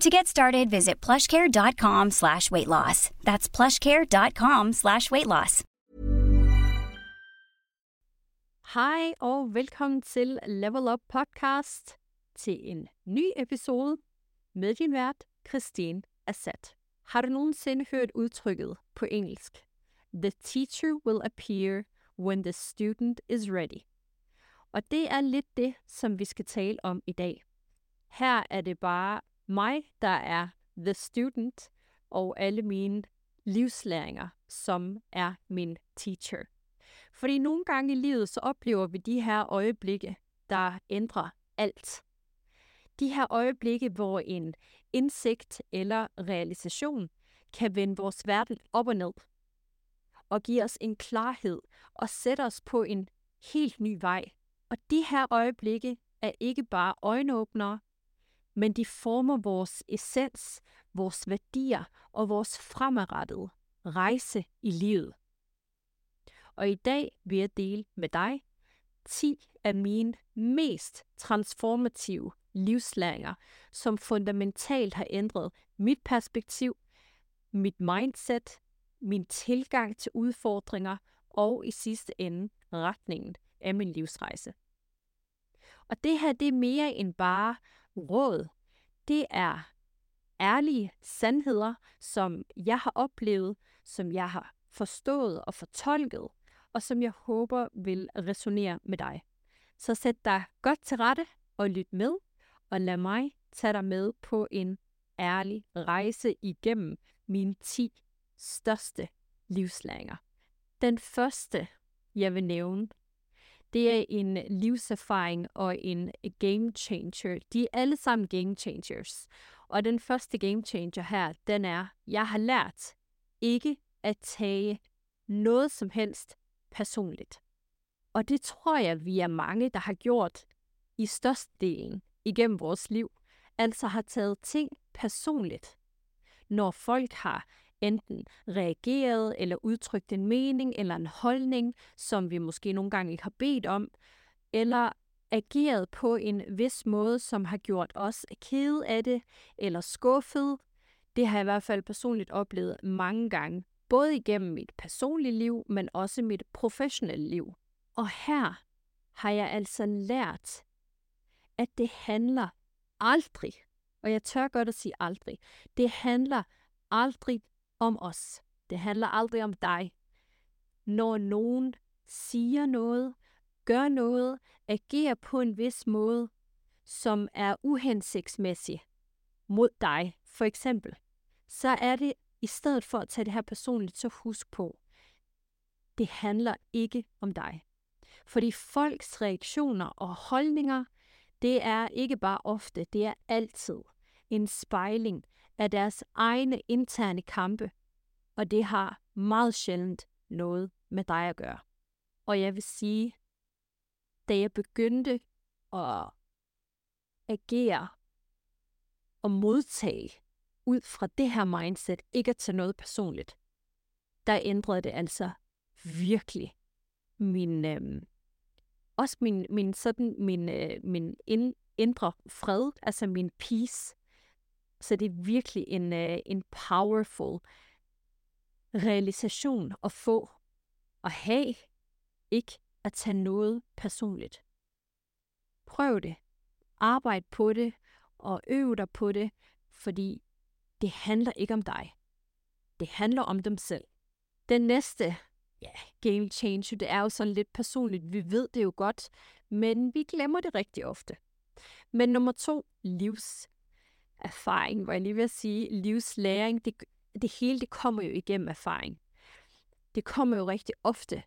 To get started, visit plushcare.com slash weight loss. That's plushcare.com slash weight loss. Hej og velkommen til Level Up Podcast til en ny episode med din vært, Christine Asset. Har du nogensinde hørt udtrykket på engelsk? The teacher will appear when the student is ready. Og det er lidt det, som vi skal tale om i dag. Her er det bare mig, der er the student, og alle mine livslæringer, som er min teacher. Fordi nogle gange i livet, så oplever vi de her øjeblikke, der ændrer alt. De her øjeblikke, hvor en indsigt eller realisation kan vende vores verden op og ned og give os en klarhed og sætte os på en helt ny vej. Og de her øjeblikke er ikke bare øjenåbnere, men de former vores essens, vores værdier og vores fremadrettede rejse i livet. Og i dag vil jeg dele med dig 10 af mine mest transformative livslæringer, som fundamentalt har ændret mit perspektiv, mit mindset, min tilgang til udfordringer og i sidste ende retningen af min livsrejse. Og det her, det er mere end bare råd. Det er ærlige sandheder, som jeg har oplevet, som jeg har forstået og fortolket, og som jeg håber vil resonere med dig. Så sæt dig godt til rette og lyt med, og lad mig tage dig med på en ærlig rejse igennem mine 10 største livslæringer. Den første, jeg vil nævne, det er en livserfaring og en game changer. De er alle sammen game changers. Og den første game changer her, den er, jeg har lært ikke at tage noget som helst personligt. Og det tror jeg, vi er mange, der har gjort i størstedelen igennem vores liv. Altså har taget ting personligt. Når folk har enten reageret eller udtrykt en mening eller en holdning, som vi måske nogle gange ikke har bedt om, eller ageret på en vis måde, som har gjort os kede af det eller skuffet. Det har jeg i hvert fald personligt oplevet mange gange, både igennem mit personlige liv, men også mit professionelle liv. Og her har jeg altså lært, at det handler aldrig, og jeg tør godt at sige aldrig, det handler aldrig om os. Det handler aldrig om dig. Når nogen siger noget, gør noget, agerer på en vis måde, som er uhensigtsmæssig mod dig, for eksempel, så er det i stedet for at tage det her personligt, så husk på, det handler ikke om dig. Fordi folks reaktioner og holdninger, det er ikke bare ofte, det er altid en spejling af deres egne interne kampe, og det har meget sjældent noget med dig at gøre. Og jeg vil sige, da jeg begyndte at agere og modtage ud fra det her mindset, ikke at tage noget personligt, der ændrede det altså virkelig min, øh, også min, min, sådan, min, øh, min ind, indre fred, altså min peace. Så det er virkelig en, øh, en powerful realisation at få og have, ikke at tage noget personligt. Prøv det. Arbejd på det og øv dig på det, fordi det handler ikke om dig. Det handler om dem selv. Den næste, ja, game changer. Det er jo sådan lidt personligt. Vi ved det jo godt, men vi glemmer det rigtig ofte. Men nummer to, erfaring, hvor jeg lige vil sige, livslæring, det, det hele det kommer jo igennem erfaring. Det kommer jo rigtig ofte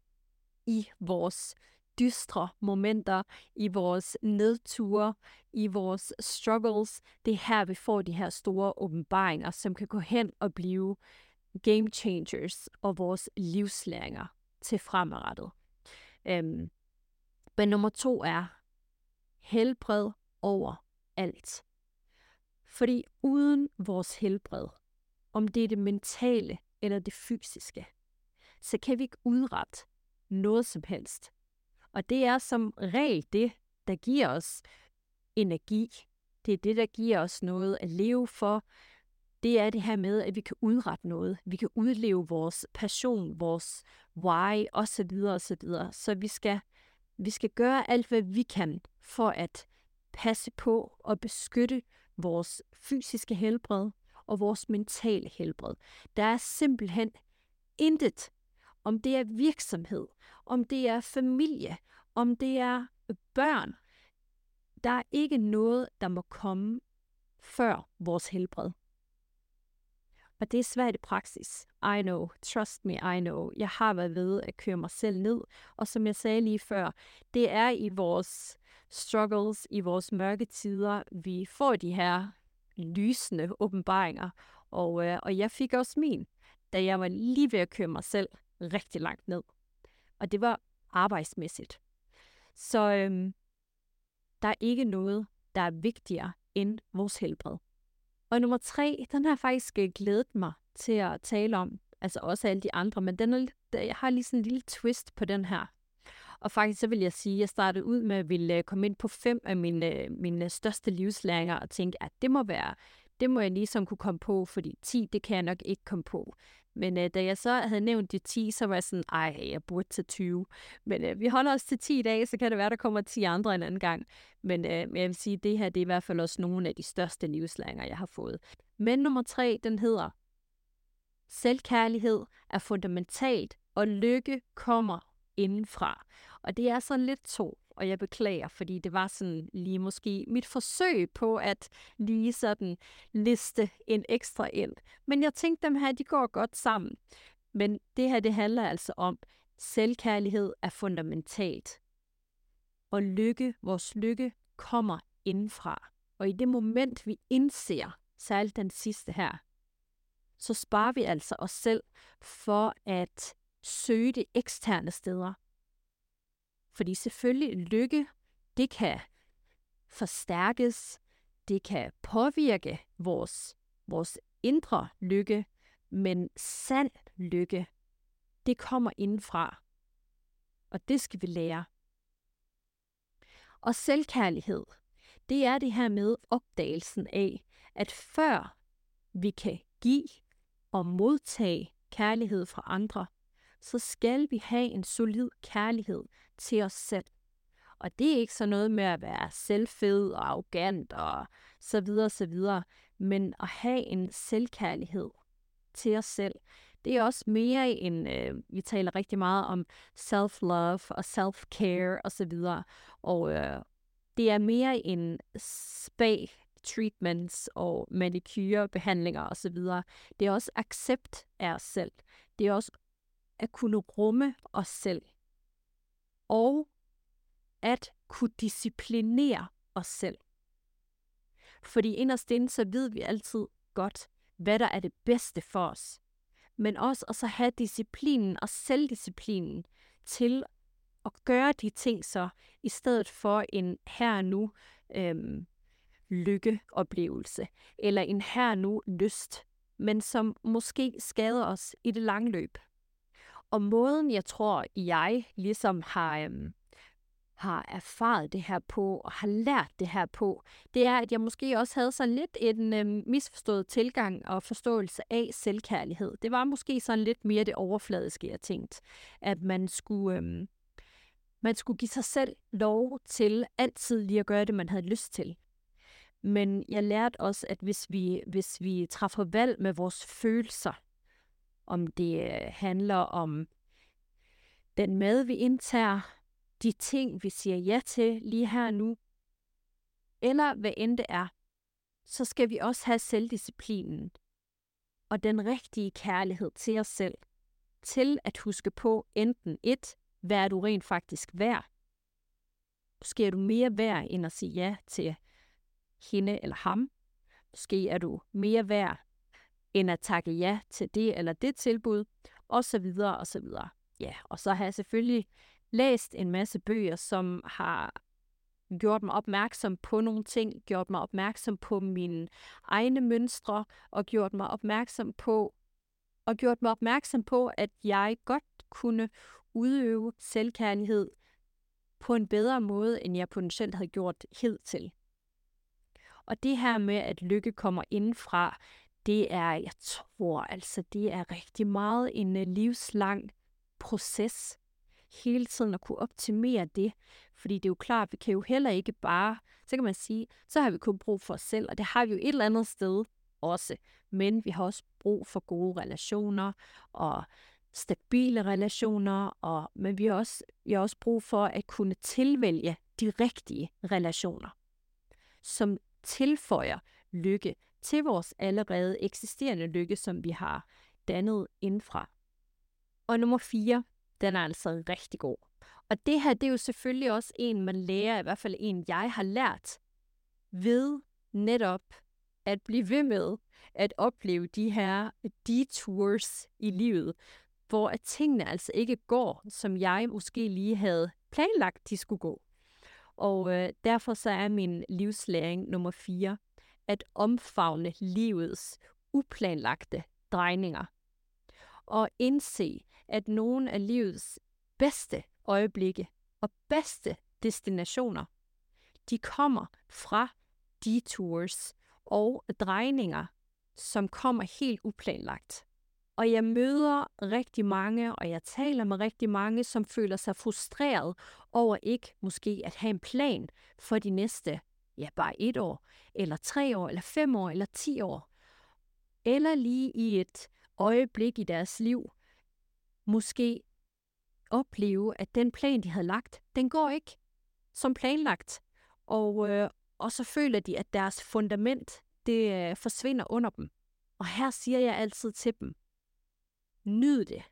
i vores dystre momenter, i vores nedture, i vores struggles. Det er her, vi får de her store åbenbaringer, som kan gå hen og blive game changers og vores livslæringer til fremadrettet. Øhm, men nummer to er helbred over alt. Fordi uden vores helbred, om det er det mentale eller det fysiske, så kan vi ikke udrette noget som helst. Og det er som regel det, der giver os energi. Det er det, der giver os noget at leve for. Det er det her med, at vi kan udrette noget. Vi kan udleve vores passion, vores why osv. osv. Så vi skal, vi skal gøre alt, hvad vi kan for at passe på og beskytte vores fysiske helbred og vores mentale helbred. Der er simpelthen intet, om det er virksomhed, om det er familie, om det er børn. Der er ikke noget, der må komme før vores helbred. Og det er svært i praksis. I know. Trust me, I know. Jeg har været ved at køre mig selv ned. Og som jeg sagde lige før, det er i vores struggles, i vores mørke tider, vi får de her lysende åbenbaringer. Og, øh, og jeg fik også min, da jeg var lige ved at køre mig selv rigtig langt ned. Og det var arbejdsmæssigt. Så øhm, der er ikke noget, der er vigtigere end vores helbred. Og nummer tre, den har jeg faktisk øh, glædet mig til at tale om. Altså også alle de andre, men den er, jeg har lige sådan en lille twist på den her. Og faktisk så vil jeg sige, at jeg startede ud med at ville øh, komme ind på fem af mine, øh, mine største livslæringer og tænke, at det må være, det må jeg ligesom kunne komme på, fordi 10, det kan jeg nok ikke komme på. Men øh, da jeg så havde nævnt de 10, så var jeg sådan, ej, jeg burde til 20. Men øh, vi holder os til 10 dage, så kan det være, der kommer 10 andre en anden gang. Men, øh, jeg vil sige, det her det er i hvert fald også nogle af de største livslæringer, jeg har fået. Men nummer 3, den hedder, selvkærlighed er fundamentalt, og lykke kommer indenfra. Og det er sådan lidt to og jeg beklager, fordi det var sådan lige måske mit forsøg på at lige sådan liste en ekstra ind. Men jeg tænkte, dem her, de går godt sammen. Men det her, det handler altså om, selvkærlighed er fundamentalt. Og lykke, vores lykke, kommer indenfra. Og i det moment, vi indser, særligt den sidste her, så sparer vi altså os selv for at søge det eksterne steder. Fordi selvfølgelig lykke, det kan forstærkes, det kan påvirke vores, vores indre lykke, men sand lykke, det kommer indenfra. Og det skal vi lære. Og selvkærlighed, det er det her med opdagelsen af, at før vi kan give og modtage kærlighed fra andre, så skal vi have en solid kærlighed til os selv. Og det er ikke så noget med at være selvfed og arrogant og så videre, så videre, men at have en selvkærlighed til os selv. Det er også mere en, øh, vi taler rigtig meget om self-love og self-care og så videre. Og øh, det er mere en spa treatments og manicure behandlinger og så videre. Det er også accept af os selv. Det er også at kunne rumme os selv og at kunne disciplinere os selv. Fordi inderst inde, så ved vi altid godt, hvad der er det bedste for os. Men også at så have disciplinen og selvdisciplinen til at gøre de ting så, i stedet for en her og nu øhm, lykkeoplevelse, eller en her og nu lyst, men som måske skader os i det lange løb. Og måden, jeg tror, jeg ligesom har, øhm, har erfaret det her på, og har lært det her på, det er, at jeg måske også havde sådan lidt en øhm, misforstået tilgang og forståelse af selvkærlighed. Det var måske sådan lidt mere det overfladiske, jeg tænkte, at man skulle... Øhm, man skulle give sig selv lov til altid lige at gøre det, man havde lyst til. Men jeg lærte også, at hvis vi, hvis vi træffer valg med vores følelser, om det øh, handler om den mad, vi indtager, de ting, vi siger ja til lige her nu, eller hvad end det er, så skal vi også have selvdisciplinen og den rigtige kærlighed til os selv, til at huske på enten et, hvad er du rent faktisk værd? Måske er du mere værd end at sige ja til hende eller ham. Måske er du mere værd end at takke ja til det eller det tilbud, og så videre og så videre. Ja, og så har jeg selvfølgelig læst en masse bøger, som har gjort mig opmærksom på nogle ting, gjort mig opmærksom på mine egne mønstre, og gjort mig opmærksom på, og gjort mig opmærksom på, at jeg godt kunne udøve selvkærlighed på en bedre måde, end jeg potentielt havde gjort hidtil. Og det her med, at lykke kommer indenfra, det er, jeg tror altså, det er rigtig meget en øh, livslang proces. Hele tiden at kunne optimere det. Fordi det er jo klart, vi kan jo heller ikke bare, så kan man sige, så har vi kun brug for os selv, og det har vi jo et eller andet sted også. Men vi har også brug for gode relationer, og stabile relationer, og, men vi har, også, vi har også brug for at kunne tilvælge de rigtige relationer, som tilføjer lykke til vores allerede eksisterende lykke, som vi har dannet indfra. Og nummer 4, den er altså rigtig god. Og det her, det er jo selvfølgelig også en, man lærer, i hvert fald en, jeg har lært, ved netop at blive ved med at opleve de her detours i livet, hvor at tingene altså ikke går, som jeg måske lige havde planlagt, de skulle gå. Og øh, derfor så er min livslæring nummer 4, at omfavne livets uplanlagte drejninger. Og indse, at nogle af livets bedste øjeblikke og bedste destinationer, de kommer fra detours og drejninger, som kommer helt uplanlagt. Og jeg møder rigtig mange, og jeg taler med rigtig mange, som føler sig frustreret over ikke måske at have en plan for de næste, ja bare et år, eller tre år, eller fem år, eller ti år. Eller lige i et øjeblik i deres liv, måske opleve, at den plan, de havde lagt, den går ikke som planlagt. Og, øh, og så føler de, at deres fundament, det øh, forsvinder under dem. Og her siger jeg altid til dem, nyd det.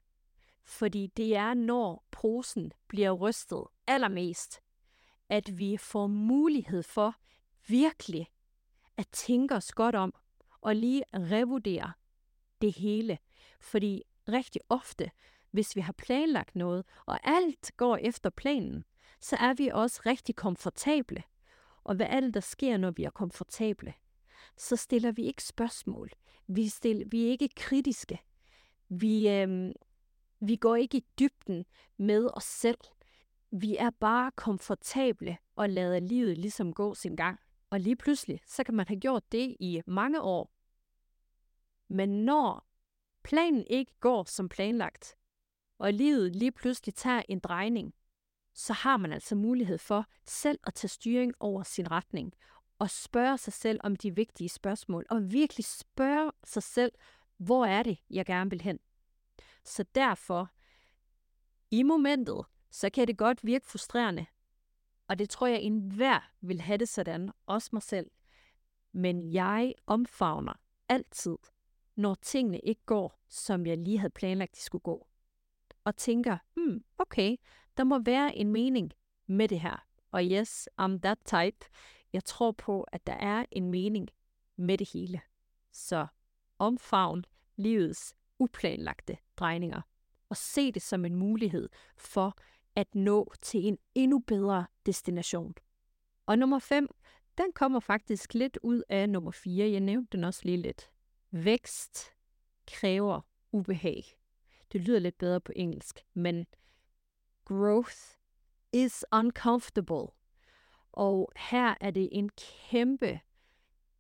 Fordi det er, når posen bliver rystet allermest, at vi får mulighed for virkelig at tænke os godt om og lige revurdere det hele. Fordi rigtig ofte, hvis vi har planlagt noget, og alt går efter planen, så er vi også rigtig komfortable. Og hvad er det, der sker, når vi er komfortable? Så stiller vi ikke spørgsmål. Vi, stiller, vi er ikke kritiske. Vi, øh, vi går ikke i dybden med os selv. Vi er bare komfortable og lader livet ligesom gå sin gang. Og lige pludselig, så kan man have gjort det i mange år. Men når planen ikke går som planlagt, og livet lige pludselig tager en drejning, så har man altså mulighed for selv at tage styring over sin retning og spørge sig selv om de vigtige spørgsmål, og virkelig spørge sig selv, hvor er det, jeg gerne vil hen? Så derfor, i momentet, så kan det godt virke frustrerende. Og det tror jeg, enhver vil have det sådan, også mig selv. Men jeg omfavner altid, når tingene ikke går, som jeg lige havde planlagt, de skulle gå. Og tænker, hmm, okay, der må være en mening med det her. Og yes, I'm that type. Jeg tror på, at der er en mening med det hele. Så omfavn livets uplanlagte drejninger, og se det som en mulighed for at nå til en endnu bedre destination. Og nummer 5, den kommer faktisk lidt ud af nummer 4. Jeg nævnte den også lige lidt. Vækst kræver ubehag. Det lyder lidt bedre på engelsk, men growth is uncomfortable. Og her er det en kæmpe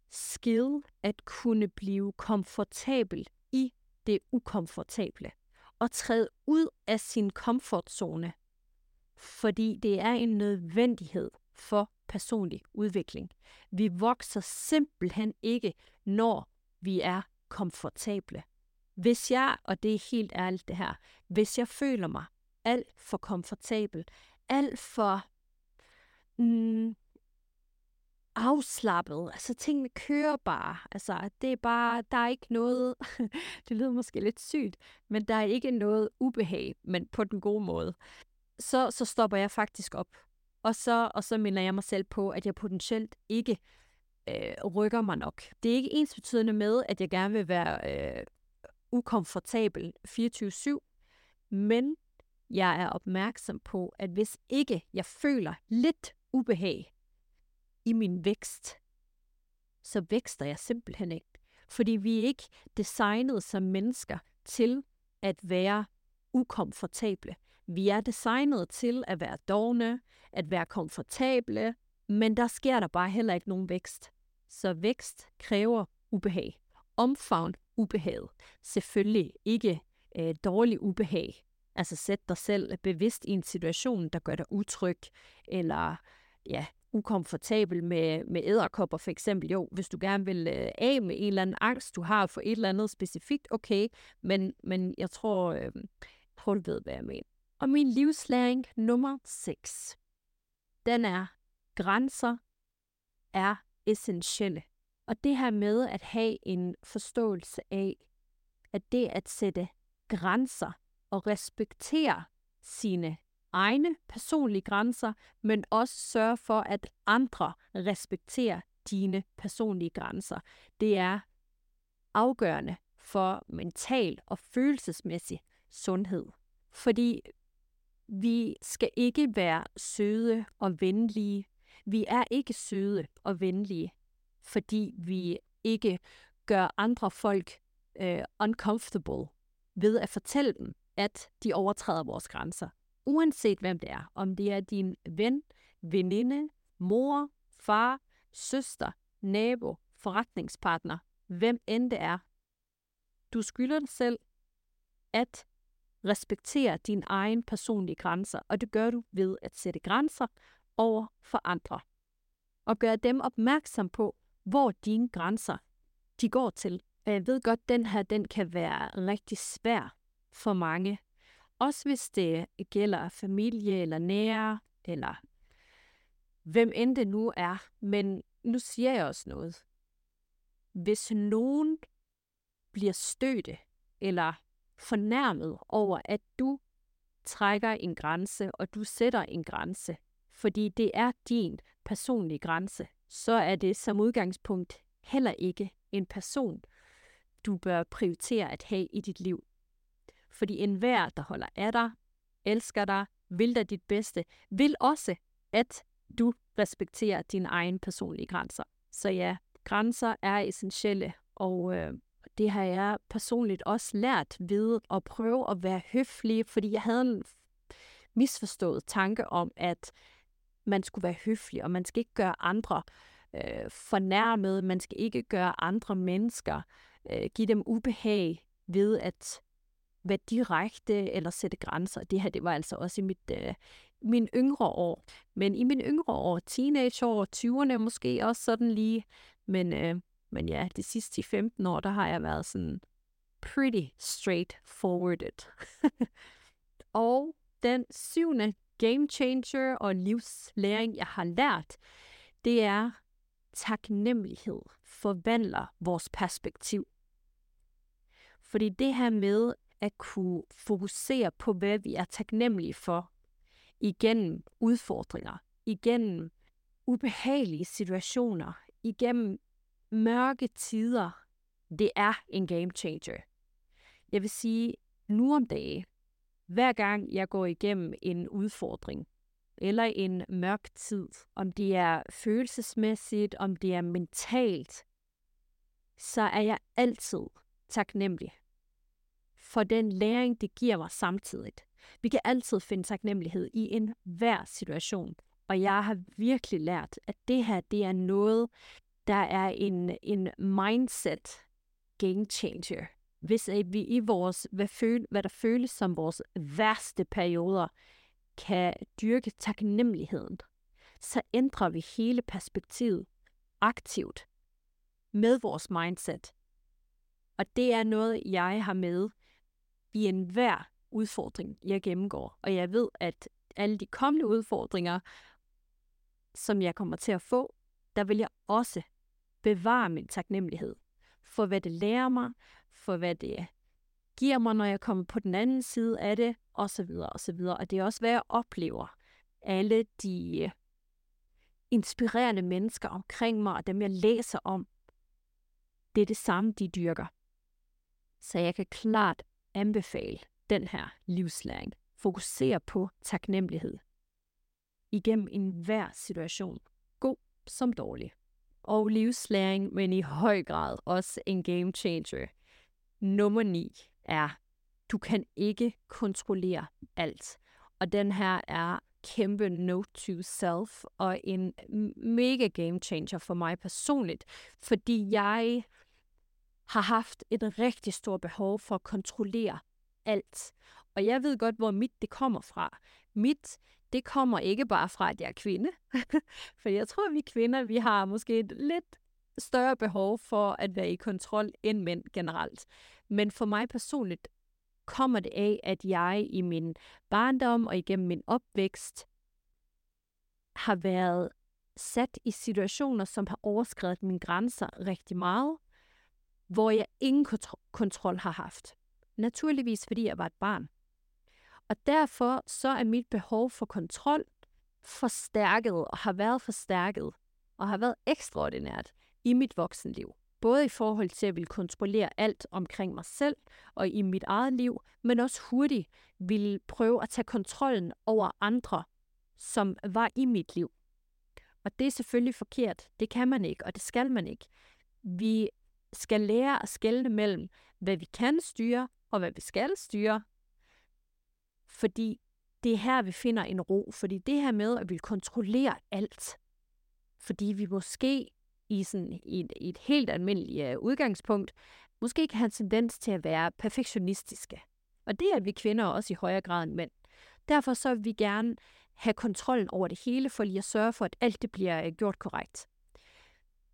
skill at kunne blive komfortabel i det ukomfortable og træde ud af sin komfortzone, fordi det er en nødvendighed for personlig udvikling. Vi vokser simpelthen ikke, når vi er komfortable. Hvis jeg, og det er helt ærligt det her, hvis jeg føler mig alt for komfortabel, alt for mm, afslappet. Altså tingene kører bare. Altså det er bare, der er ikke noget, det lyder måske lidt sygt, men der er ikke noget ubehag, men på den gode måde. Så, så stopper jeg faktisk op. Og så, og så minder jeg mig selv på, at jeg potentielt ikke øh, rykker mig nok. Det er ikke ens betydende med, at jeg gerne vil være øh, ukomfortabel 24-7, men jeg er opmærksom på, at hvis ikke jeg føler lidt ubehag i min vækst, så vækster jeg simpelthen ikke. Fordi vi er ikke designet som mennesker til at være ukomfortable. Vi er designet til at være dogne, at være komfortable, men der sker der bare heller ikke nogen vækst. Så vækst kræver ubehag. Omfavn ubehaget. Selvfølgelig ikke øh, dårlig ubehag. Altså sæt dig selv bevidst i en situation, der gør dig utryg, eller ja, ukomfortabel med, med æderkopper for eksempel. Jo, hvis du gerne vil øh, af med en eller anden angst, du har for et eller andet specifikt, okay, men, men jeg tror, øh, tror du ved, hvad jeg mener. Og min livslæring nummer 6, den er, grænser er essentielle. Og det her med at have en forståelse af, at det at sætte grænser og respektere sine egne personlige grænser, men også sørge for, at andre respekterer dine personlige grænser. Det er afgørende for mental og følelsesmæssig sundhed. Fordi vi skal ikke være søde og venlige. Vi er ikke søde og venlige, fordi vi ikke gør andre folk øh, uncomfortable ved at fortælle dem, at de overtræder vores grænser uanset hvem det er. Om det er din ven, veninde, mor, far, søster, nabo, forretningspartner, hvem end det er. Du skylder dig selv at respektere dine egen personlige grænser, og det gør du ved at sætte grænser over for andre. Og gøre dem opmærksom på, hvor dine grænser de går til. Og jeg ved godt, den her den kan være rigtig svær for mange, også hvis det gælder familie eller nære, eller hvem end det nu er. Men nu siger jeg også noget. Hvis nogen bliver støtte eller fornærmet over, at du trækker en grænse, og du sætter en grænse, fordi det er din personlige grænse, så er det som udgangspunkt heller ikke en person, du bør prioritere at have i dit liv. Fordi enhver, der holder af dig, elsker dig, vil dig dit bedste, vil også, at du respekterer dine egne personlige grænser. Så ja, grænser er essentielle, og øh, det har jeg personligt også lært ved at prøve at være høflig, fordi jeg havde en misforstået tanke om, at man skulle være høflig, og man skal ikke gøre andre øh, fornærmet, man skal ikke gøre andre mennesker, øh, give dem ubehag ved at være direkte eller sætte grænser. Det her, det var altså også i mit, øh, min yngre år. Men i min yngre år, teenageår, 20'erne måske også sådan lige. Men, øh, men ja, de sidste 15 år, der har jeg været sådan pretty straightforwarded. og den syvende game changer og livslæring, jeg har lært, det er taknemmelighed forvandler vores perspektiv. Fordi det her med at kunne fokusere på, hvad vi er taknemmelige for igennem udfordringer, igennem ubehagelige situationer, igennem mørke tider, det er en game changer. Jeg vil sige, nu om dage, hver gang jeg går igennem en udfordring, eller en mørk tid, om det er følelsesmæssigt, om det er mentalt, så er jeg altid taknemmelig for den læring, det giver mig samtidig. Vi kan altid finde taknemmelighed i en hver situation. Og jeg har virkelig lært, at det her, det er noget, der er en, en mindset game changer. Hvis øh, vi i vores, hvad, føle, hvad der føles som vores værste perioder, kan dyrke taknemmeligheden, så ændrer vi hele perspektivet aktivt med vores mindset. Og det er noget, jeg har med i enhver udfordring, jeg gennemgår. Og jeg ved, at alle de kommende udfordringer, som jeg kommer til at få, der vil jeg også bevare min taknemmelighed for, hvad det lærer mig, for hvad det giver mig, når jeg kommer på den anden side af det, osv. osv. Og det er også, hvad jeg oplever. Alle de øh, inspirerende mennesker omkring mig, og dem jeg læser om, det er det samme, de dyrker. Så jeg kan klart anbefale den her livslæring. Fokuser på taknemmelighed. Igennem enhver situation. God som dårlig. Og livslæring, men i høj grad også en game changer. Nummer 9 er, du kan ikke kontrollere alt. Og den her er kæmpe note to self og en mega game changer for mig personligt, fordi jeg har haft et rigtig stort behov for at kontrollere alt. Og jeg ved godt, hvor mit det kommer fra. Mit, det kommer ikke bare fra, at jeg er kvinde. For jeg tror, at vi kvinder, vi har måske et lidt større behov for at være i kontrol end mænd generelt. Men for mig personligt kommer det af, at jeg i min barndom og igennem min opvækst har været sat i situationer, som har overskrevet mine grænser rigtig meget, hvor jeg ingen kontrol har haft. Naturligvis fordi jeg var et barn. Og derfor så er mit behov for kontrol forstærket og har været forstærket og har været ekstraordinært i mit voksenliv. Både i forhold til at ville kontrollere alt omkring mig selv og i mit eget liv, men også hurtigt ville prøve at tage kontrollen over andre, som var i mit liv. Og det er selvfølgelig forkert. Det kan man ikke, og det skal man ikke. Vi skal lære at skelne mellem, hvad vi kan styre, og hvad vi skal styre. Fordi det er her, vi finder en ro. Fordi det her med at vi kontrollere alt, fordi vi måske i, sådan, et, et helt almindeligt øh, udgangspunkt, måske kan have en tendens til at være perfektionistiske. Og det er vi kvinder også i højere grad end mænd. Derfor så vil vi gerne have kontrollen over det hele, for lige at sørge for, at alt det bliver øh, gjort korrekt.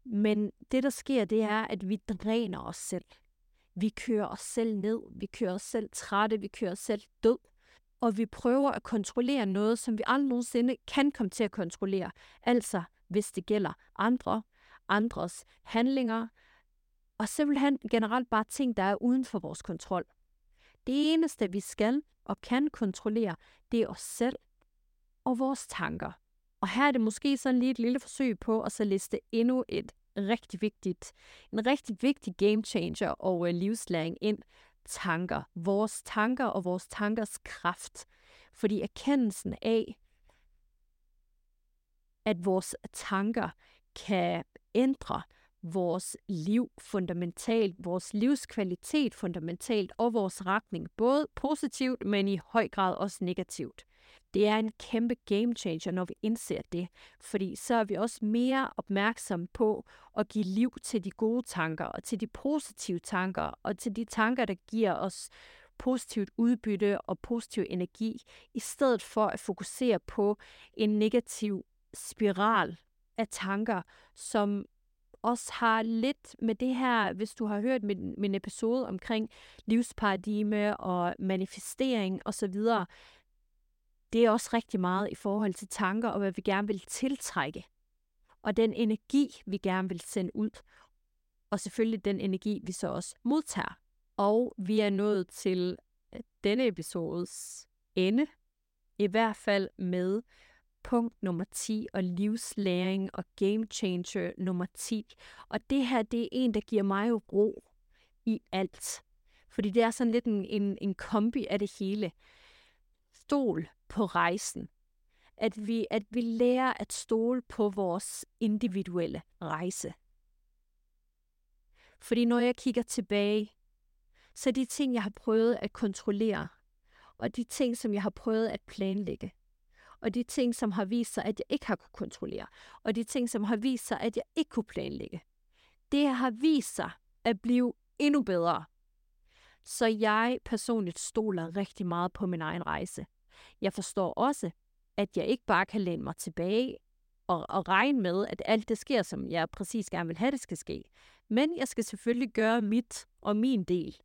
Men det, der sker, det er, at vi dræner os selv. Vi kører os selv ned, vi kører os selv trætte, vi kører os selv død. Og vi prøver at kontrollere noget, som vi aldrig nogensinde kan komme til at kontrollere. Altså, hvis det gælder andre, andres handlinger, og simpelthen generelt bare ting, der er uden for vores kontrol. Det eneste, vi skal og kan kontrollere, det er os selv og vores tanker. Og her er det måske sådan lige et lille forsøg på at så liste endnu et rigtig vigtigt, en rigtig vigtig game changer og uh, livslæring ind. Tanker. Vores tanker og vores tankers kraft. Fordi erkendelsen af, at vores tanker kan ændre vores liv fundamentalt, vores livskvalitet fundamentalt og vores retning, både positivt, men i høj grad også negativt. Det er en kæmpe game changer, når vi indser det, fordi så er vi også mere opmærksomme på at give liv til de gode tanker, og til de positive tanker, og til de tanker, der giver os positivt udbytte og positiv energi, i stedet for at fokusere på en negativ spiral af tanker, som også har lidt med det her, hvis du har hørt min, min episode omkring livsparadigme og manifestering osv., det er også rigtig meget i forhold til tanker og hvad vi gerne vil tiltrække. Og den energi, vi gerne vil sende ud. Og selvfølgelig den energi, vi så også modtager. Og vi er nået til øh, denne episodes ende. I hvert fald med punkt nummer 10 og livslæring og game changer nummer 10. Og det her, det er en, der giver mig ro i alt. Fordi det er sådan lidt en, en, en kombi af det hele. Stol på rejsen. At vi, at vi lærer at stole på vores individuelle rejse. Fordi når jeg kigger tilbage, så de ting, jeg har prøvet at kontrollere, og de ting, som jeg har prøvet at planlægge, og de ting, som har vist sig, at jeg ikke har kunnet kontrollere, og de ting, som har vist sig, at jeg ikke kunne planlægge, det har vist sig at blive endnu bedre. Så jeg personligt stoler rigtig meget på min egen rejse. Jeg forstår også, at jeg ikke bare kan læne mig tilbage og, og regne med, at alt det sker, som jeg præcis gerne vil have, det skal ske. Men jeg skal selvfølgelig gøre mit og min del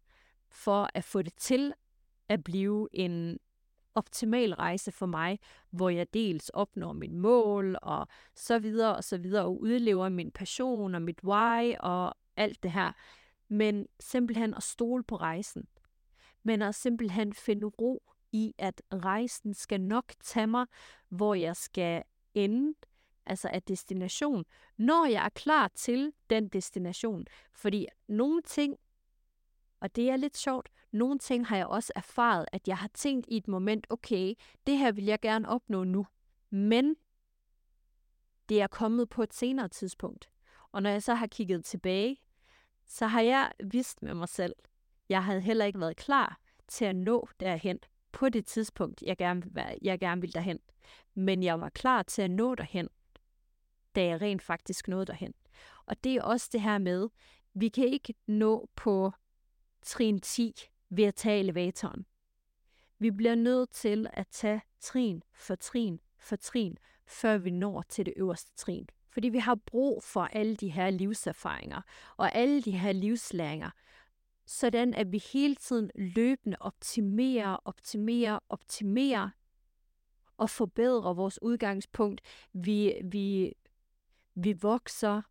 for at få det til at blive en optimal rejse for mig, hvor jeg dels opnår mit mål og så videre og så videre, og udlever min passion og mit why og alt det her. Men simpelthen at stole på rejsen. Men at simpelthen finde ro i, at rejsen skal nok tage mig, hvor jeg skal ende, altså af destination, når jeg er klar til den destination. Fordi nogle ting, og det er lidt sjovt, nogle ting har jeg også erfaret, at jeg har tænkt i et moment, okay, det her vil jeg gerne opnå nu, men det er kommet på et senere tidspunkt. Og når jeg så har kigget tilbage, så har jeg vidst med mig selv, jeg havde heller ikke været klar til at nå derhen på det tidspunkt, jeg gerne, jeg gerne ville derhen. Men jeg var klar til at nå derhen, da jeg rent faktisk nåede derhen. Og det er også det her med, vi kan ikke nå på trin 10 ved at tage elevatoren. Vi bliver nødt til at tage trin for trin for trin, før vi når til det øverste trin. Fordi vi har brug for alle de her livserfaringer og alle de her livslæringer, sådan at vi hele tiden løbende optimerer, optimerer, optimerer og forbedrer vores udgangspunkt. Vi, vi, vi vokser,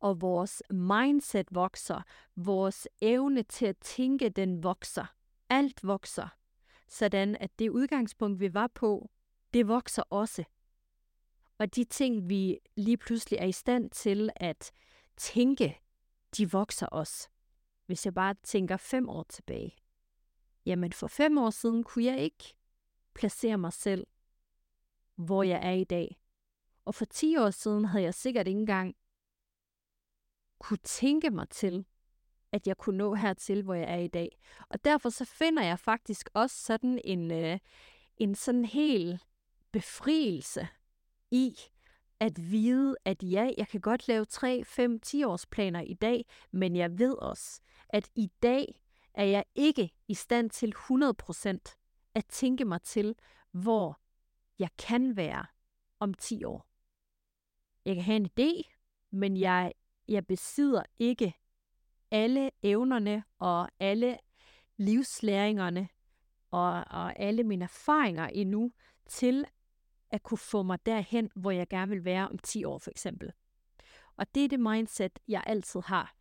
og vores mindset vokser. Vores evne til at tænke, den vokser. Alt vokser. Sådan at det udgangspunkt, vi var på, det vokser også. Og de ting, vi lige pludselig er i stand til at tænke, de vokser os. Hvis jeg bare tænker fem år tilbage. Jamen for fem år siden kunne jeg ikke placere mig selv, hvor jeg er i dag. Og for 10 år siden havde jeg sikkert ikke engang kunne tænke mig til, at jeg kunne nå hertil, hvor jeg er i dag. Og derfor så finder jeg faktisk også sådan en, øh, en sådan hel befrielse i at vide, at ja, jeg kan godt lave 3, 5, 10 års planer i dag, men jeg ved også, at i dag er jeg ikke i stand til 100% at tænke mig til, hvor jeg kan være om 10 år. Jeg kan have en idé, men jeg, jeg besidder ikke alle evnerne og alle livslæringerne og, og alle mine erfaringer endnu til at kunne få mig derhen, hvor jeg gerne vil være om 10 år for eksempel. Og det er det mindset, jeg altid har.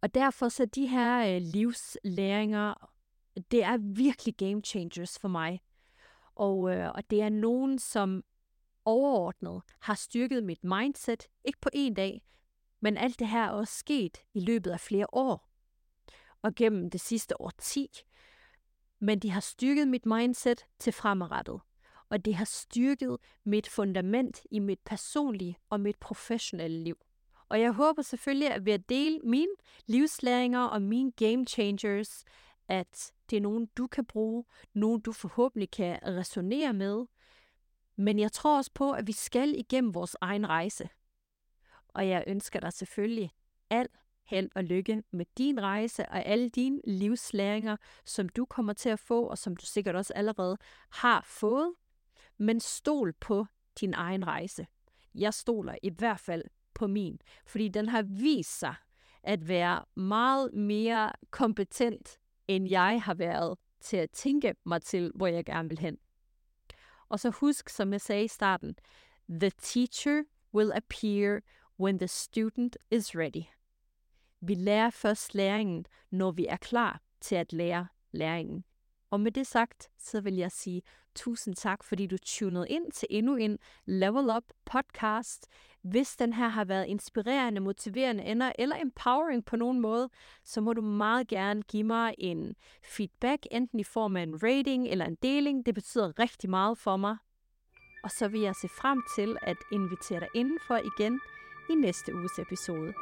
Og derfor så de her øh, livslæringer, det er virkelig game changers for mig. Og, øh, og det er nogen, som overordnet har styrket mit mindset, ikke på en dag, men alt det her er også sket i løbet af flere år og gennem det sidste årti. Men de har styrket mit mindset til fremadrettet og det har styrket mit fundament i mit personlige og mit professionelle liv. Og jeg håber selvfølgelig, at ved at dele mine livslæringer og mine game changers, at det er nogen, du kan bruge, nogen du forhåbentlig kan resonere med. Men jeg tror også på, at vi skal igennem vores egen rejse. Og jeg ønsker dig selvfølgelig alt held og lykke med din rejse og alle dine livslæringer, som du kommer til at få, og som du sikkert også allerede har fået. Men stol på din egen rejse. Jeg stoler i hvert fald på min, fordi den har vist sig at være meget mere kompetent, end jeg har været til at tænke mig til, hvor jeg gerne vil hen. Og så husk, som jeg sagde i starten, the teacher will appear when the student is ready. Vi lærer først læringen, når vi er klar til at lære læringen. Og med det sagt, så vil jeg sige tusind tak, fordi du tunede ind til endnu en Level Up podcast. Hvis den her har været inspirerende, motiverende eller, eller empowering på nogen måde, så må du meget gerne give mig en feedback, enten i form af en rating eller en deling. Det betyder rigtig meget for mig. Og så vil jeg se frem til at invitere dig indenfor igen i næste uges episode.